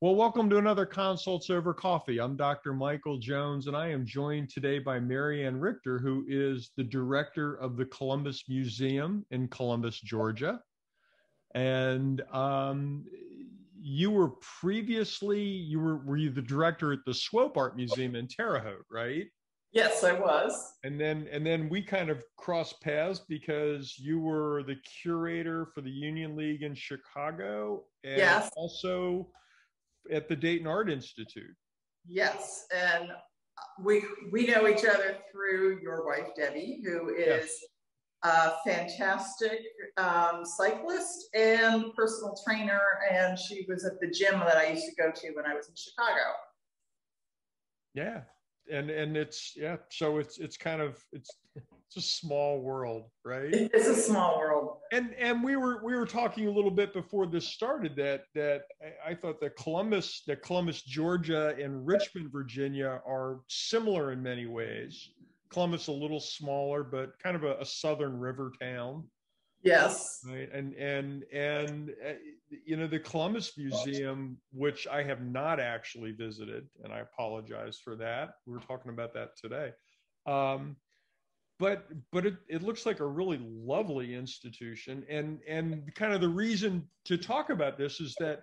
Well, welcome to another Consults Over Coffee. I'm Dr. Michael Jones, and I am joined today by Marianne Richter, who is the director of the Columbus Museum in Columbus, Georgia. And um, you were previously you were were you the director at the Swope Art Museum in Terre Haute, right? Yes, I was. And then and then we kind of crossed paths because you were the curator for the Union League in Chicago and yes. also at the Dayton Art Institute. Yes, and we we know each other through your wife Debbie, who is yes. a fantastic um, cyclist and personal trainer, and she was at the gym that I used to go to when I was in Chicago. Yeah, and and it's yeah so it's it's kind of it's it's a small world right it's a small world and and we were we were talking a little bit before this started that that i thought that columbus that columbus georgia and richmond virginia are similar in many ways columbus a little smaller but kind of a, a southern river town Yes. Right. And and and uh, you know the Columbus Museum, which I have not actually visited, and I apologize for that. We were talking about that today. Um, but but it, it looks like a really lovely institution and and kind of the reason to talk about this is that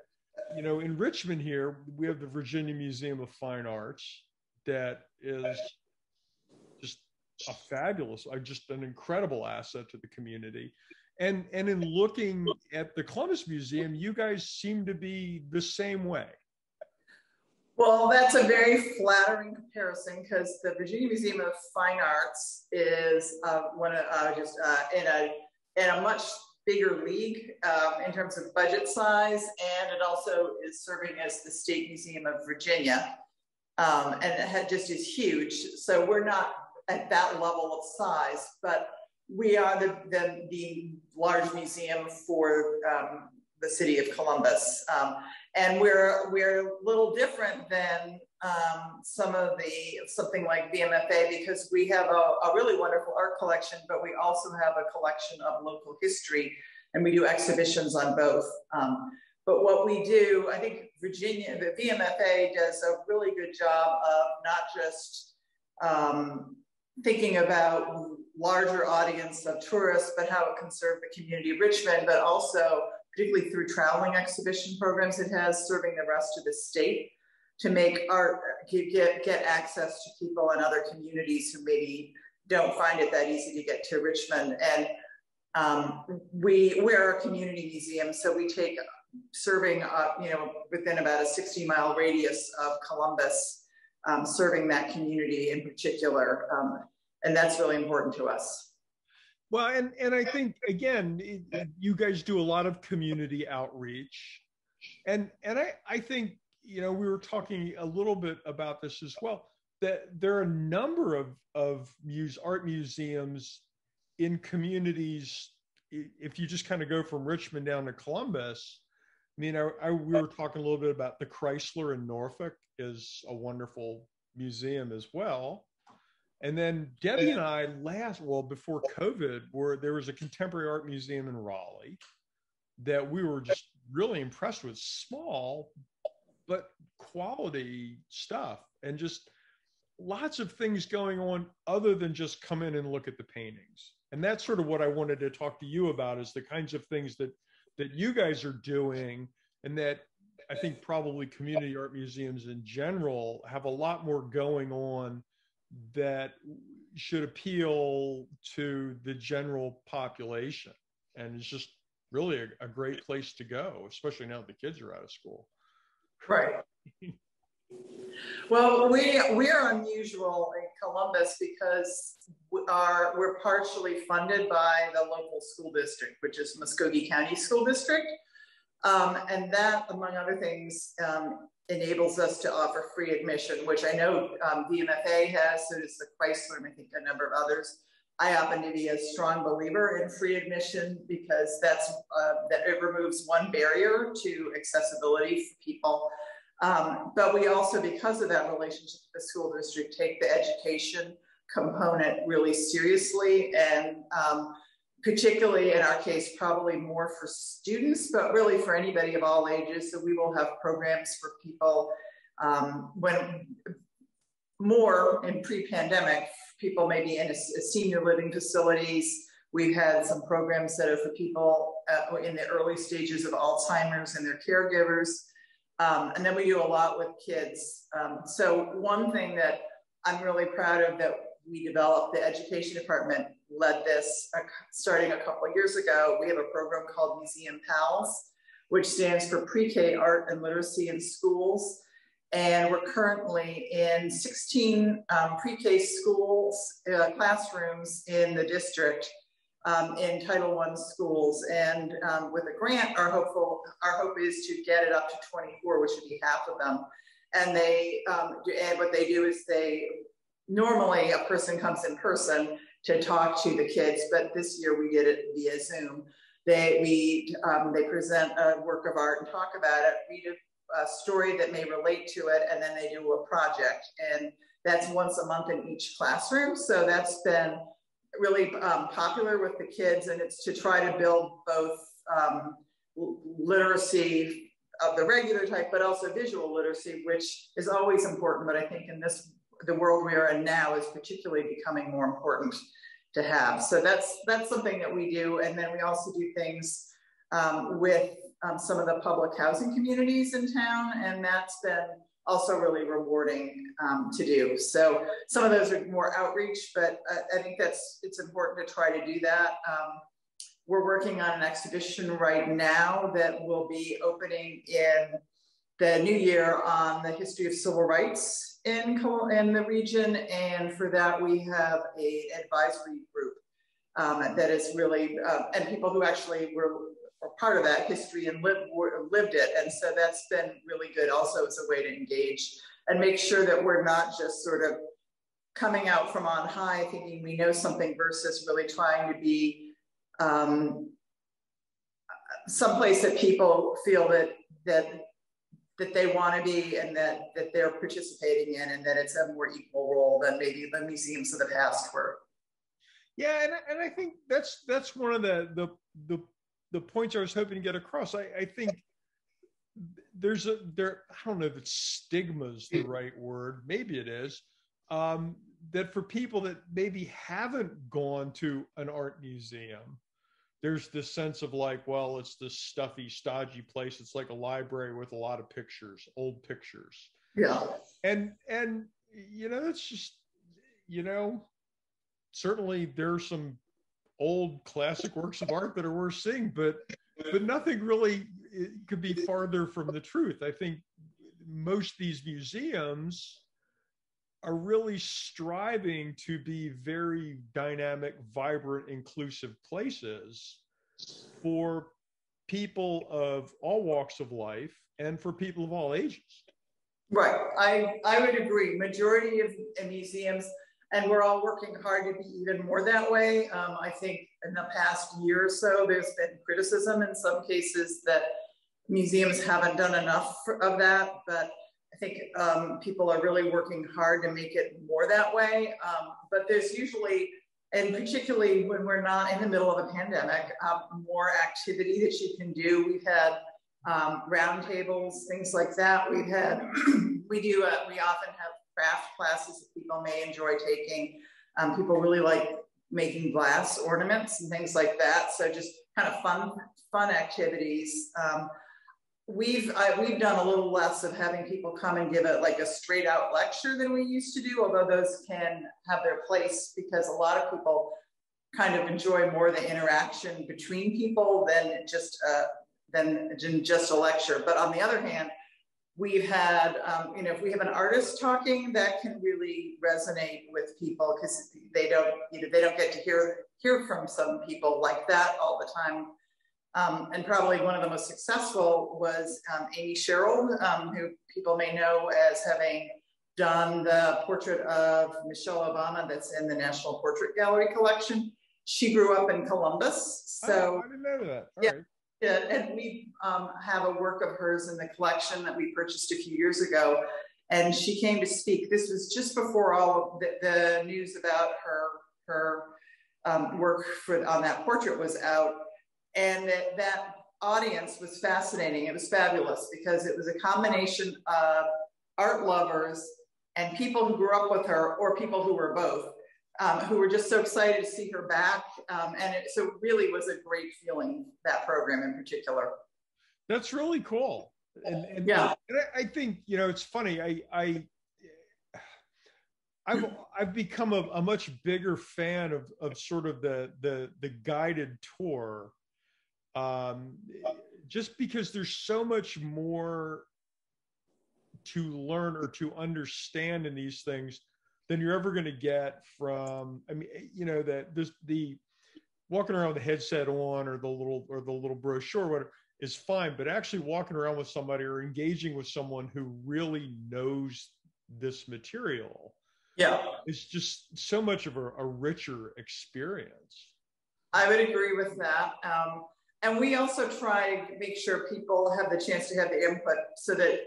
you know in richmond here we have the virginia museum of fine arts that is just a fabulous uh, just an incredible asset to the community and and in looking at the Columbus Museum, you guys seem to be the same way. Well, that's a very flattering comparison because the Virginia Museum of Fine Arts is uh, one of uh, just uh, in a in a much bigger league um, in terms of budget size, and it also is serving as the State Museum of Virginia, um, and it just is huge. So we're not at that level of size, but we are the, the, the large museum for um, the city of Columbus. And we're, we're a little different than um, some of the, something like VMFA because we have a, a, really wonderful art collection, but we also have a collection of local history and we do exhibitions on both. Um, but what we do, I think Virginia, the VMFA does a really good job of not just um, thinking about larger audience of tourists, but how it can serve the community of Richmond, but also particularly through traveling exhibition programs it has serving the rest of the state to make art get, get access to people in other communities who maybe don't find it that easy to get to Richmond. And um, we, we're a community museum, so we take serving, uh, you know, within about a 60 mile radius of Columbus, um, serving that community in particular. Um, and that's really important to us. Well, and and I think again, it, you guys do a lot of community outreach, and and I I think you know we were talking a little bit about this as well. That there are a number of of muse art museums in communities. If you just kind of go from Richmond down to Columbus, I mean, I, I, we were talking a little bit about the Chrysler in Norfolk is a wonderful museum as well. And then Debbie and I last, well, before COVID, were there was a contemporary art museum in Raleigh that we were just really impressed with. Small, but quality stuff, and just lots of things going on other than just come in and look at the paintings. And that's sort of what I wanted to talk to you about is the kinds of things that that you guys are doing, and that I think probably community art museums in general have a lot more going on that should appeal to the general population. And it's just really a, a great place to go, especially now that the kids are out of school. Right. well, we we are unusual in Columbus because we are we're partially funded by the local school district, which is Muscogee County School District, um, and that, among other things, um, enables us to offer free admission, which I know um, VMFA has, so does the Chrysler, and I think a number of others. I happen to be a strong believer in free admission because that's uh, that it removes one barrier to accessibility for people. Um, but we also, because of that relationship with the school district, take the education component really seriously. And um, particularly in our case, probably more for students, but really for anybody of all ages. So we will have programs for people um, when more in pre-pandemic, people maybe in a, a senior living facilities. We've had some programs that are for people uh, in the early stages of Alzheimer's and their caregivers. Um, and then we do a lot with kids. Um, so one thing that I'm really proud of that we developed, the education department led this starting a couple years ago. We have a program called Museum Pals, which stands for Pre-K Art and Literacy in Schools. And we're currently in 16 um, pre-K schools, uh, classrooms in the district um, in Title I schools. And um, with a grant, our, hopeful, our hope is to get it up to 24, which would be half of them. And they, um, and what they do is they, normally a person comes in person to talk to the kids, but this year we did it via Zoom. They, we, um, they present a work of art and talk about it, read a, a story that may relate to it, and then they do a project. And that's once a month in each classroom. So that's been really um, popular with the kids, and it's to try to build both um, literacy of the regular type, but also visual literacy, which is always important. But I think in this the world we are in now is particularly becoming more important to have. So that's that's something that we do, and then we also do things um, with um, some of the public housing communities in town, and that's been also really rewarding um, to do. So some of those are more outreach, but I, I think that's it's important to try to do that. Um, we're working on an exhibition right now that will be opening in the new year on the history of civil rights in, in the region. And for that, we have a advisory group um, that is really, uh, and people who actually were, were part of that history and lived, lived it. And so that's been really good also as a way to engage and make sure that we're not just sort of coming out from on high thinking we know something versus really trying to be um, someplace that people feel that that that they want to be and that that they're participating in and that it's a more equal role than maybe the museums of the past were. Yeah and, and i think that's that's one of the the the, the points i was hoping to get across. I, I think there's a there i don't know if it's stigma is the right word maybe it is um, that for people that maybe haven't gone to an art museum there's this sense of like, well, it's this stuffy, stodgy place. It's like a library with a lot of pictures, old pictures. Yeah. And and you know, it's just you know, certainly there's some old classic works of art that are worth seeing, but but nothing really could be farther from the truth. I think most these museums are really striving to be very dynamic, vibrant, inclusive places for people of all walks of life and for people of all ages. Right. I, I would agree. Majority of museums, and we're all working hard to be even more that way. Um, I think in the past year or so, there's been criticism in some cases that museums haven't done enough of that, but think um, people are really working hard to make it more that way. Um, but there's usually, and particularly when we're not in the middle of a pandemic, uh, more activity that you can do. We've had um, roundtables, things like that. We've had, we do, uh, we often have craft classes that people may enjoy taking. Um, people really like making glass ornaments and things like that. So just kind of fun, fun activities. We've we've done a little less of having people come and give it like a straight out lecture than we used to do although those can have their place because a lot of people kind of enjoy more the interaction between people than just uh, than just a lecture. But on the other hand we've had um, you know if we have an artist talking that can really resonate with people because they don't you know they don't get to hear hear from some people like that all the time um, and probably one of the most successful was um, Amy Sherald, um, who people may know as having done the portrait of Michelle Obama that's in the National Portrait Gallery collection. She grew up in Columbus. So oh, I didn't know that. All yeah, right. yeah, and we um, have a work of hers in the collection that we purchased a few years ago. And she came to speak. This was just before all of the, the news about her her um, work for on that portrait was out, and that, that audience was fascinating. It was fabulous because it was a combination of art lovers and people who grew up with her, or people who were both, um, who were just so excited to see her back. Um, and it, so, really was a great feeling that program in particular. That's really cool. And, and yeah, and I, I think you know it's funny. I I I've I've become a, a, much bigger fan of of sort of the the the guided tour, um, just because there's so much more to learn or to understand in these things than you're ever going to get from. I mean, you know that this the walking around with the headset on or the little or the little brochure whatever is fine, but actually walking around with somebody or engaging with someone who really knows this material yeah it's just so much of a, a richer experience i would agree with that um, and we also try to make sure people have the chance to have the input so that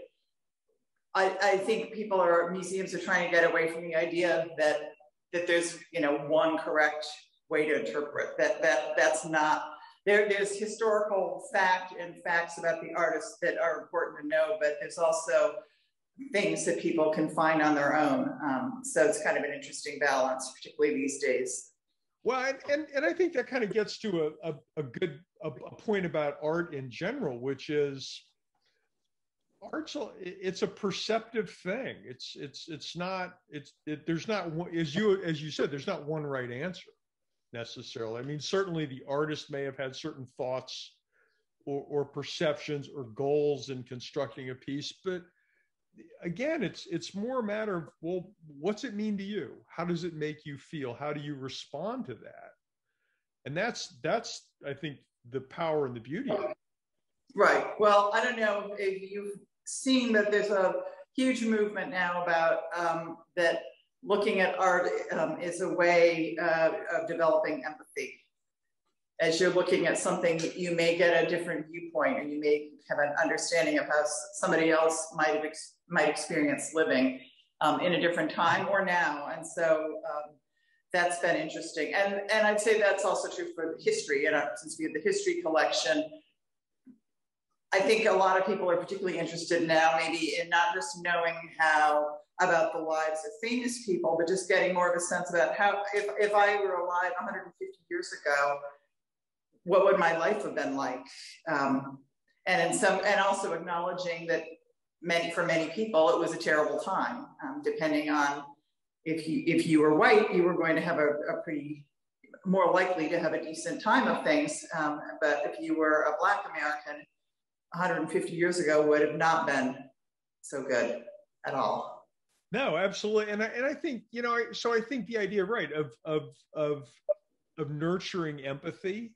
I, I think people are museums are trying to get away from the idea that that there's you know one correct way to interpret that that that's not there, there's historical fact and facts about the artists that are important to know, but there's also things that people can find on their own. Um, so it's kind of an interesting balance, particularly these days. Well, and, and, and I think that kind of gets to a, a, a good a, a, point about art in general, which is art's a, it's a perceptive thing. It's it's it's not it's it, there's not as you as you said there's not one right answer necessarily. I mean, certainly the artist may have had certain thoughts or, or perceptions or goals in constructing a piece, but again it's it's more a matter of well what's it mean to you? How does it make you feel? How do you respond to that? And that's that's i think the power and the beauty right. Well i don't know if you've seen that there's a huge movement now about um, that looking at art um, is a way uh, of developing empathy as you're looking at something, you may get a different viewpoint and you may have an understanding of how somebody else might have ex might experience living um, in a different time or now. And so um, that's been interesting. And, and I'd say that's also true for history. And uh, since we have the history collection, I think a lot of people are particularly interested now, maybe in not just knowing how about the lives of famous people, but just getting more of a sense about how, if, if I were alive 150 years ago, what would my life have been like? Um, and in some, and also acknowledging that many, for many people, it was a terrible time, um, depending on if you, if you were white, you were going to have a, a pretty, more likely to have a decent time of things. Um, but if you were a Black American, 150 years ago would have not been so good at all. No, absolutely. And I, and I think, you know, so I think the idea, right, of, of, of, of nurturing empathy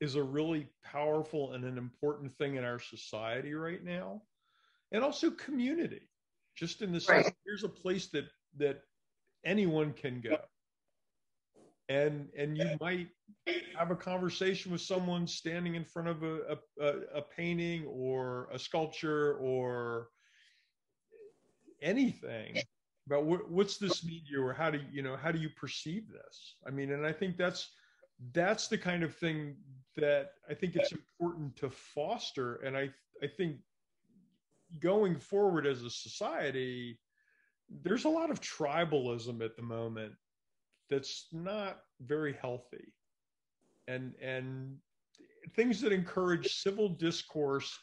is a really powerful and an important thing in our society right now. And also community. Just in the sense right. here's a place that that anyone can go. And and you might have a conversation with someone standing in front of a, a, a painting or a sculpture or anything. About what, what's this you or how do you know how do you perceive this? I mean and i think that's that's the kind of thing that I think it's important to foster. And I, I think going forward as a society, there's a lot of tribalism at the moment that's not very healthy. And, and things that encourage civil discourse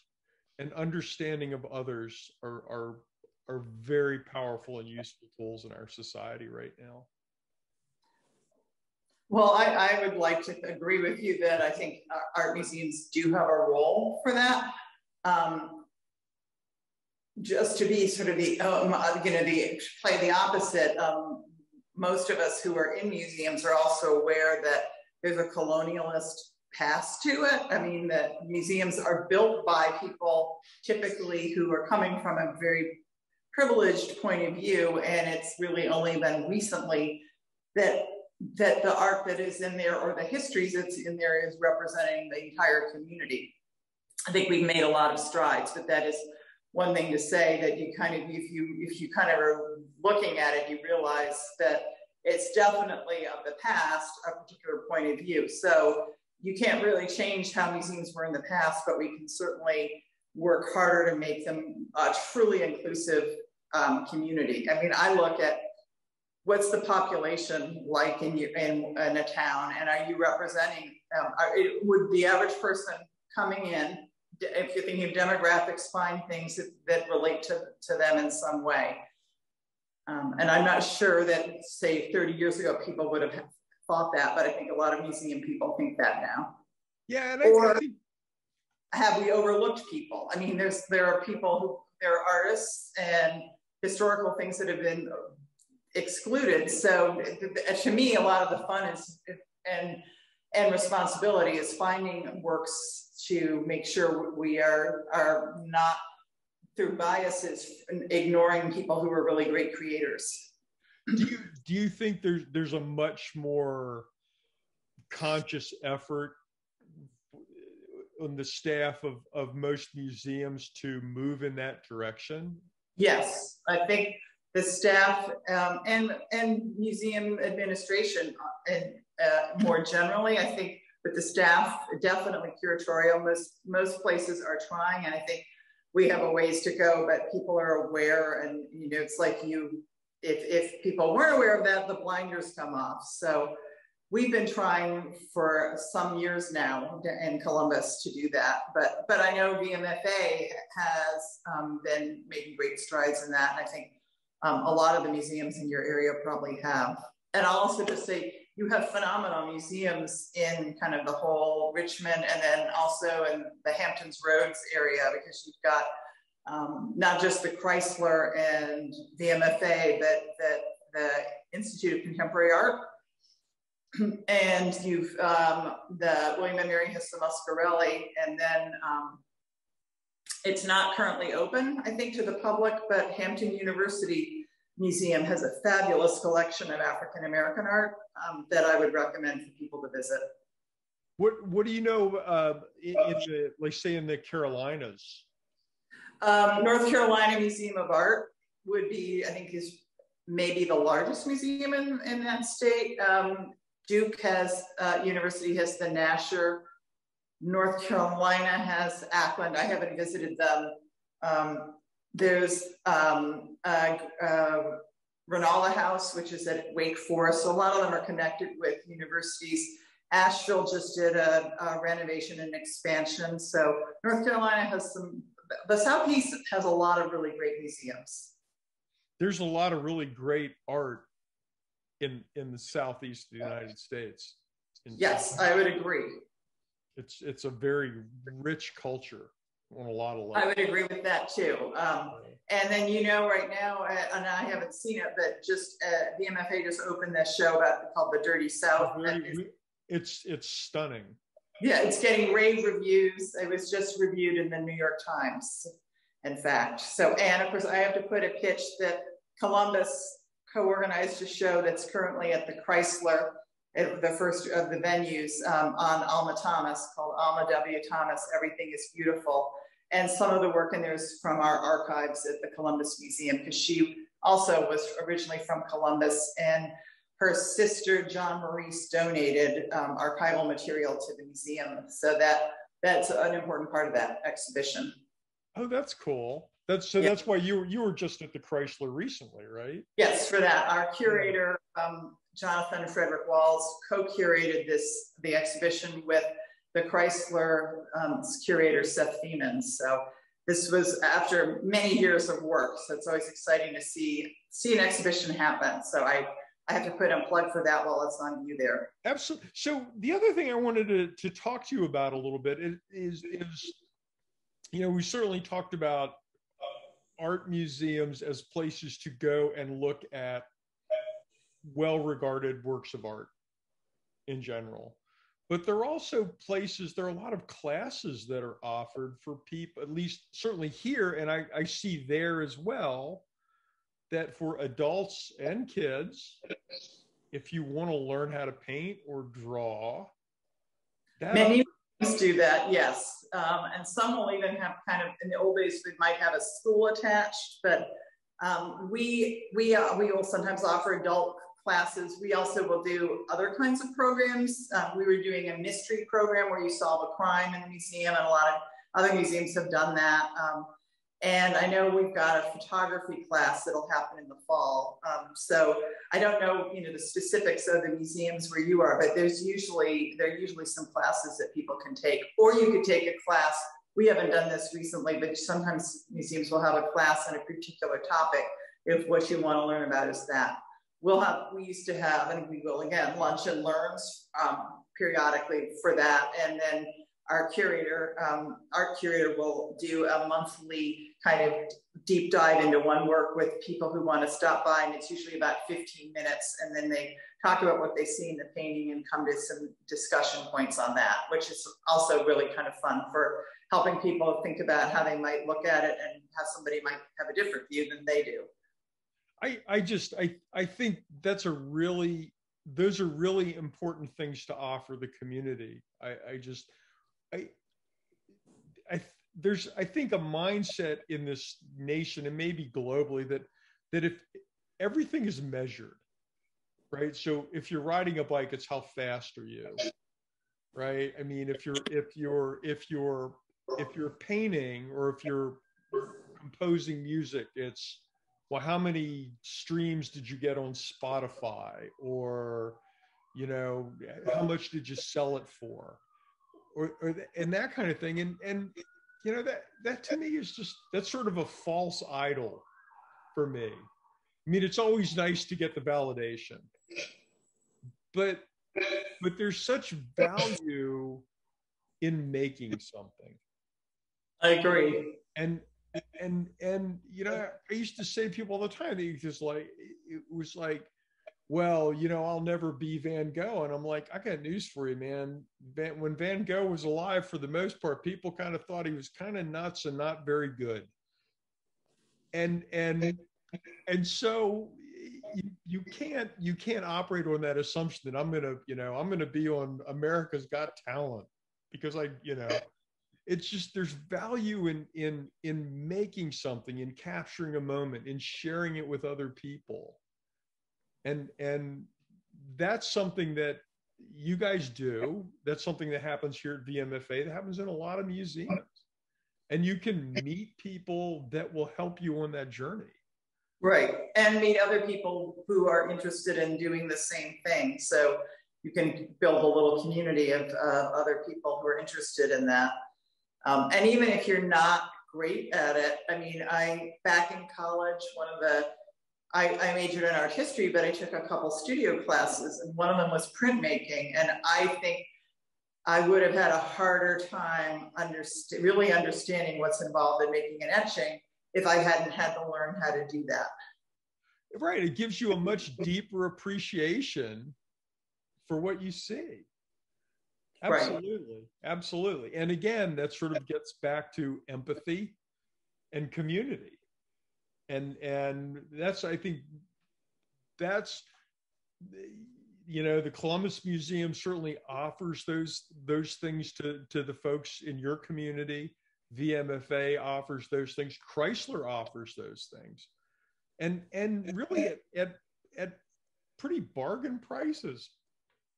and understanding of others are, are, are very powerful and useful tools in our society right now. Well, I, I, would like to agree with you that I think art museums do have a role for that. Um, just to be sort of the, um, you know, the play the opposite. Um, most of us who are in museums are also aware that there's a colonialist past to it. I mean, that museums are built by people typically who are coming from a very privileged point of view, and it's really only been recently that that the art that is in there or the histories that's in there is representing the entire community. I think we've made a lot of strides, but that is one thing to say that you kind of, if you if you kind of are looking at it, you realize that it's definitely of the past, a particular point of view. So you can't really change how museums were in the past, but we can certainly work harder to make them a truly inclusive um, community. I mean, I look at what's the population like in, in, in a town, and are you representing, um, are, it, would the average person coming in, if you're thinking of demographics, find things that, that relate to, to them in some way? Um, and I'm not sure that, say, 30 years ago, people would have thought that, but I think a lot of museum people think that now. Yeah, and or I think... have we overlooked people? I mean, there's there are people who there are artists and historical things that have been excluded. So to me, a lot of the fun is and and responsibility is finding works to make sure we are are not through biases ignoring people who are really great creators. Do you do you think there's there's a much more conscious effort on the staff of, of most museums to move in that direction? Yes, I think the staff um, and and museum administration uh, and uh, more generally, I think with the staff, definitely curatorial. Most most places are trying, and I think we have a ways to go, but people are aware, and you know, it's like you. If if people weren't aware of that, the blinders come off. So we've been trying for some years now in Columbus to do that, but but I know VMFA has um, been making great strides in that, and I think um, a lot of the museums in your area probably have. And I'll also just say you have phenomenal museums in kind of the whole Richmond and then also in the Hamptons Roads area because you've got um, not just the Chrysler and the MFA, but the, the Institute of Contemporary Art. and you've um, the William and Mary Hissa Muscarelle, and then um, it's not currently open, I think, to the public, but Hampton University Museum has a fabulous collection of African American art um, that I would recommend for people to visit. What What do you know uh, in, the, like, say, in the Carolinas? Um, North Carolina Museum of Art would be, I think, is maybe the largest museum in, in that state. Um, Duke has, uh, University has the Nasher North Carolina has Ackland. I haven't visited them. Um, there's um, uh, uh, Reynolda House, which is at Wake Forest. So a lot of them are connected with universities. Asheville just did a, a renovation and expansion. So North Carolina has some, the Southeast has a lot of really great museums. There's a lot of really great art in, in the Southeast of the United States. Yes, I would agree. It's it's a very rich culture on a lot of levels. I would agree with that too. Um, and then you know, right now, uh, and I haven't seen it, but just uh, the MFA just opened this show about called the Dirty South. it's it's stunning. Yeah, it's getting rave reviews. It was just reviewed in the New York Times, in fact. So, and of course, I have to put a pitch that Columbus co-organized a show that's currently at the Chrysler the first of the venues um, on Alma Thomas called Alma W. Thomas, Everything is Beautiful. And some of the work in there is from our archives at the Columbus Museum because she also was originally from Columbus and her sister John Maurice donated um, archival material to the museum. So that that's an important part of that exhibition. Oh, that's cool. That's so. Yeah. That's why you were you were just at the Chrysler recently, right? Yes, for that. Our curator um, Jonathan and Frederick Walz co-curated this the exhibition with the Chrysler um, curator Seth Feman. So this was after many years of work. So it's always exciting to see see an exhibition happen. So I I have to put a plug for that while it's on you there. Absolutely. So the other thing I wanted to, to talk to you about a little bit is, is you know, we certainly talked about art museums as places to go and look at well regarded works of art in general. But there are also places, there are a lot of classes that are offered for people, at least certainly here, and I, I see there as well, that for adults and kids, if you want to learn how to paint or draw, that many do that, yes. Um, and some will even have kind of in the old days we might have a school attached, but um, we we uh, we will sometimes offer adult classes. We also will do other kinds of programs. Uh, we were doing a mystery program where you solve a crime in the museum, and a lot of other museums have done that. Um, and I know we've got a photography class that'll happen in the fall. Um, so I don't know, you know, the specifics of the museums where you are, but there's usually there are usually some classes that people can take, or you could take a class. We haven't done this recently, but sometimes museums will have a class on a particular topic if what you want to learn about is that. We'll have, we used to have, and we will again, lunch and learns um, periodically for that. And then our curator, um, our curator will do a monthly kind of deep dive into one work with people who want to stop by, and it's usually about 15 minutes, and then they talk about what they see in the painting and come to some discussion points on that, which is also really kind of fun for helping people think about how they might look at it and how somebody might have a different view than they do. I, I just I, I think that's a really those are really important things to offer the community. I, I just I, there's I think a mindset in this nation and maybe globally that that if everything is measured, right? So if you're riding a bike, it's how fast are you, right? I mean, if you're if you're if you're if you're painting or if you're composing music, it's well, how many streams did you get on Spotify or you know how much did you sell it for or, or and that kind of thing and and you know that that to me is just that's sort of a false idol for me. I mean it's always nice to get the validation. But but there's such value in making something. I agree. And and and you know i used to say to people all the time that you just like it was like well, you know, I'll never be Van Gogh. And I'm like, I got news for you, man. Van, when Van Gogh was alive, for the most part, people kind of thought he was kind of nuts and not very good. And and eh. and so you, you can't you can't operate on that assumption that I'm gonna, you know, I'm gonna be on America's Got Talent because I, you know, eh. it's just there's value in in in making something, in capturing a moment, in sharing it with other people and and that's something that you guys do. That's something that happens here at vmfa that happens in a lot of museums. And you can meet people that will help you on that journey. Right. And meet other people who are interested in doing the same thing. So you can build a little community of uh, other people who are interested in that. Um, and even if you're not great at it i mean i back in college one of the I, I, majored in art history, but I took a couple studio classes, and one of them was printmaking. And I think I would have had a harder time underst- really understanding what's involved in making an etching if I hadn't had to learn how to do that. Right. It gives you a much deeper appreciation for what you see. Absolutely. Right. Absolutely. And again, that sort of gets back to empathy and community and and that's i think that's you know the columbus museum certainly offers those those things to to the folks in your community. Vmfa offers those things. Chrysler offers those things. And and really at at, at pretty bargain prices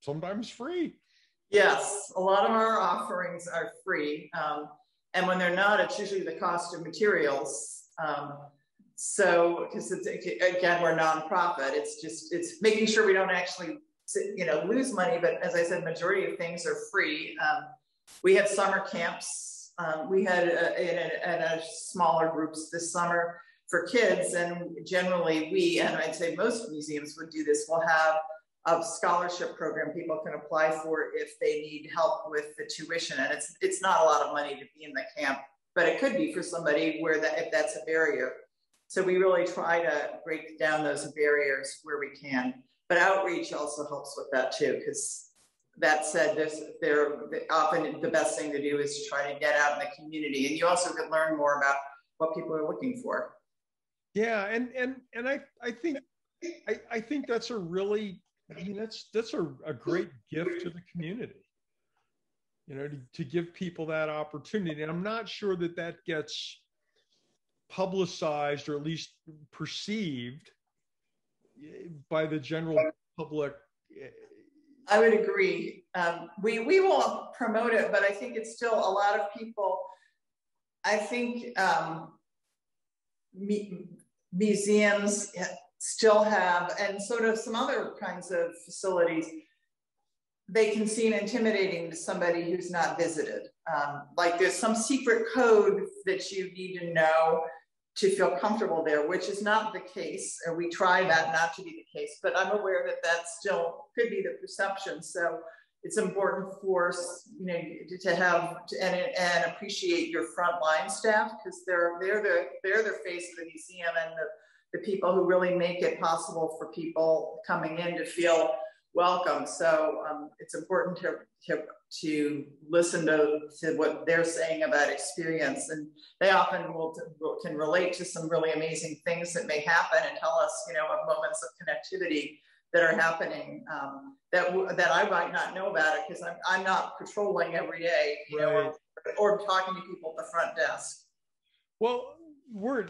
sometimes free. Yes a lot of our offerings are free. Um, and when they're not it's usually the cost of materials. Um, so, because it's again, we're nonprofit. It's just it's making sure we don't actually you know lose money. But as I said, majority of things are free. Um, we had summer camps. Um, we had a, in, a, in a smaller groups this summer for kids, and generally we and I'd say most museums would do this. We'll have a scholarship program people can apply for if they need help with the tuition, and it's it's not a lot of money to be in the camp, but it could be for somebody where that if that's a barrier. So we really try to break down those barriers where we can. But outreach also helps with that too, because that said, they're often the best thing to do is to try to get out in the community, and you also can learn more about what people are looking for. Yeah, and and and I I think I, I think that's a really I mean that's that's a, a great gift to the community. You know, to, to give people that opportunity, and I'm not sure that that gets publicized or at least perceived by the general public. I would agree. Um, we we will promote it, but I think it's still a lot of people. I think um, me, museums still have, and sort of some other kinds of facilities, they can seem intimidating to somebody who's not visited. Um, like there's some secret code that you need to know to feel comfortable there, which is not the case. And we try that not to be the case, but I'm aware that that still could be the perception. So it's important for us, you know, to have to, and, and appreciate your frontline staff because they're they're the they're the face of the museum and the, the people who really make it possible for people coming in to feel welcome. So um, it's important to, to, to listen to, to what they're saying about experience. And they often will, can relate to some really amazing things that may happen and tell us, you know, of moments of connectivity that are happening um, that, that I might not know about it because I'm, I'm not patrolling every day, you right. know, or, or talking to people at the front desk. Well, we're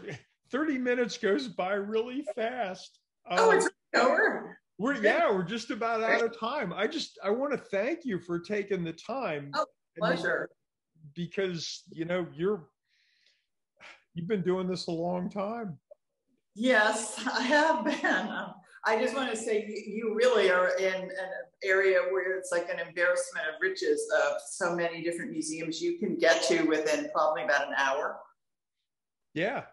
30 minutes goes by really fast. Oh, um, it's over. We're yeah, we're just about out of time. I just I want to thank you for taking the time. Oh, pleasure. Because you know you're you've been doing this a long time. Yes, I have been. I just want to say you really are in an area where it's like an embarrassment of riches of so many different museums you can get to within probably about an hour. Yeah.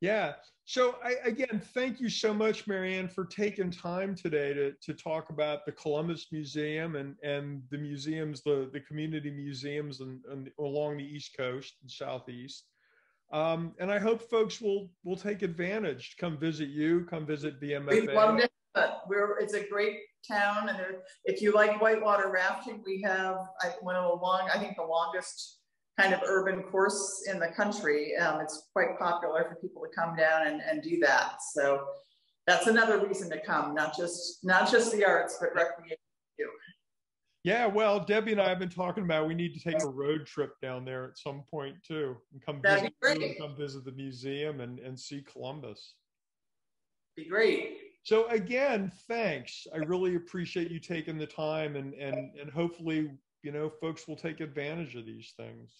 Yeah. So I, again, thank you so much, Marianne, for taking time today to, to talk about the Columbus Museum and, and the museums, the, the community museums and, and along the East Coast and Southeast. Um, and I hope folks will will take advantage. Come visit you. Come visit VMFA. We loved it. We're it's a great town, and there, if you like whitewater rafting, we have I, one of the long, I think the longest kind of urban course in the country. Um, it's quite popular for people to come down and, and do that. So that's another reason to come, not just not just the arts, but recreation too. Yeah, well, Debbie and I have been talking about we need to take a road trip down there at some point too, and come That'd visit, great. come visit the museum and, and see Columbus. Be great. So again, thanks. I really appreciate you taking the time, and and and hopefully, you know, folks will take advantage of these things.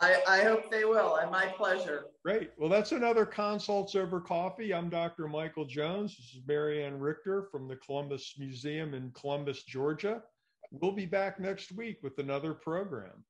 I, I hope they will, and my pleasure. Great. Well, that's another Consults Over Coffee. I'm Dr. Michael Jones. This is Marianne Richter from the Columbus Museum in Columbus, Georgia. We'll be back next week with another program.